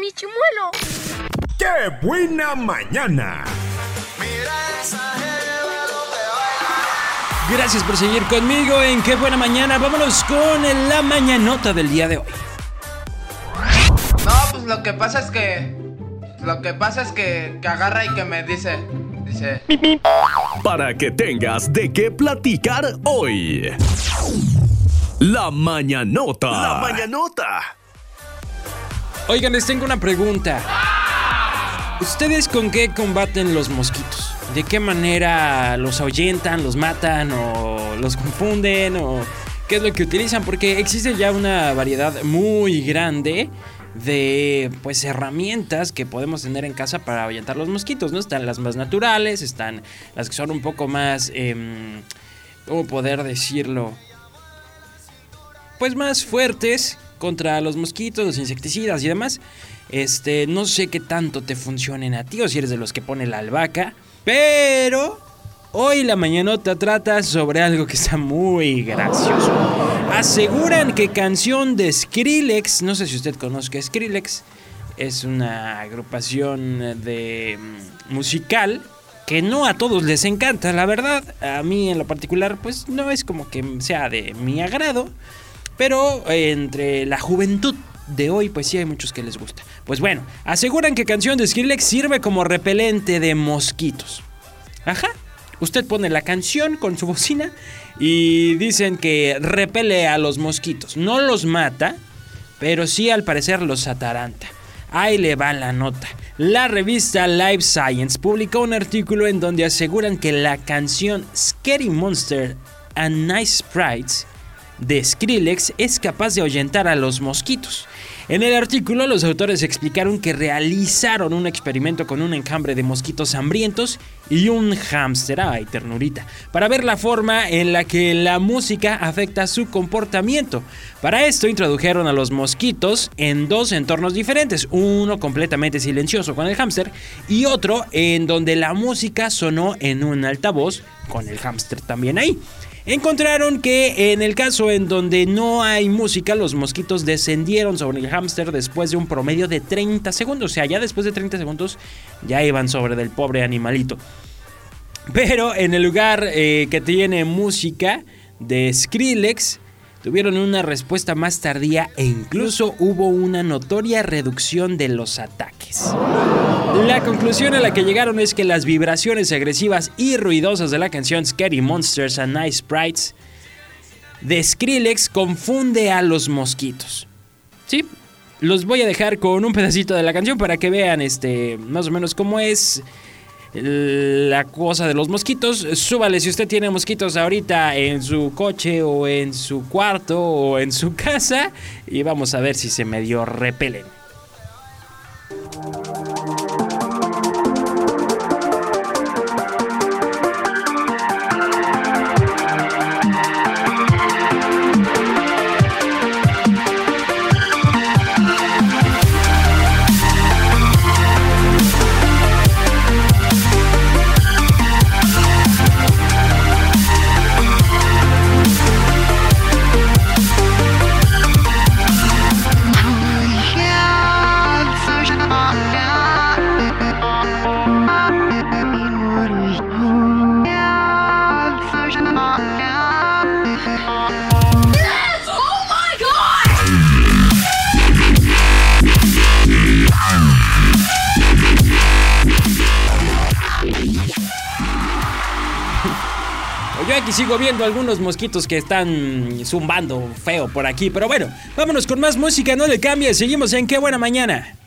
mi chimuelo. ¡Qué buena mañana! Gracias por seguir conmigo en Qué buena mañana. Vámonos con la mañanota del día de hoy. No, pues lo que pasa es que. Lo que pasa es que, que agarra y que me dice. Dice. Para que tengas de qué platicar hoy. La mañanota. La mañanota. Oigan, les tengo una pregunta. ¿Ustedes con qué combaten los mosquitos? ¿De qué manera los ahuyentan, los matan o los confunden o qué es lo que utilizan? Porque existe ya una variedad muy grande de pues herramientas que podemos tener en casa para ahuyentar los mosquitos, ¿no? Están las más naturales, están las que son un poco más, eh, ¿cómo poder decirlo? Pues más fuertes contra los mosquitos, los insecticidas y demás. Este, no sé qué tanto te funcionen a ti o si eres de los que pone la albahaca, pero hoy la mañanota trata sobre algo que está muy gracioso. Aseguran que canción de Skrillex, no sé si usted conozca Skrillex, es una agrupación de mm, musical que no a todos les encanta, la verdad. A mí en lo particular, pues no es como que sea de mi agrado. Pero entre la juventud de hoy, pues sí hay muchos que les gusta. Pues bueno, aseguran que canción de Skrillex sirve como repelente de mosquitos. Ajá. Usted pone la canción con su bocina y dicen que repele a los mosquitos. No los mata, pero sí al parecer los ataranta. Ahí le va la nota. La revista Life Science publicó un artículo en donde aseguran que la canción Scary Monster and Nice Sprites de Skrillex es capaz de ahuyentar a los mosquitos. En el artículo, los autores explicaron que realizaron un experimento con un enjambre de mosquitos hambrientos y un hámster, ay ternurita, para ver la forma en la que la música afecta su comportamiento. Para esto introdujeron a los mosquitos en dos entornos diferentes, uno completamente silencioso con el hámster y otro en donde la música sonó en un altavoz con el hámster también ahí. Encontraron que en el caso en donde no hay música, los mosquitos descendieron sobre el hámster después de un promedio de 30 segundos. O sea, ya después de 30 segundos ya iban sobre del pobre animalito. Pero en el lugar eh, que tiene música de Skrillex, tuvieron una respuesta más tardía e incluso hubo una notoria reducción de los ataques. La conclusión a la que llegaron es que las vibraciones agresivas y ruidosas de la canción Scary Monsters and Nice Sprites de Skrillex confunde a los mosquitos. Sí, los voy a dejar con un pedacito de la canción para que vean este más o menos cómo es la cosa de los mosquitos. Súbale si usted tiene mosquitos ahorita en su coche o en su cuarto o en su casa y vamos a ver si se medio repelen. Yo aquí sigo viendo algunos mosquitos que están zumbando feo por aquí, pero bueno, vámonos con más música, no le cambies, seguimos en qué buena mañana.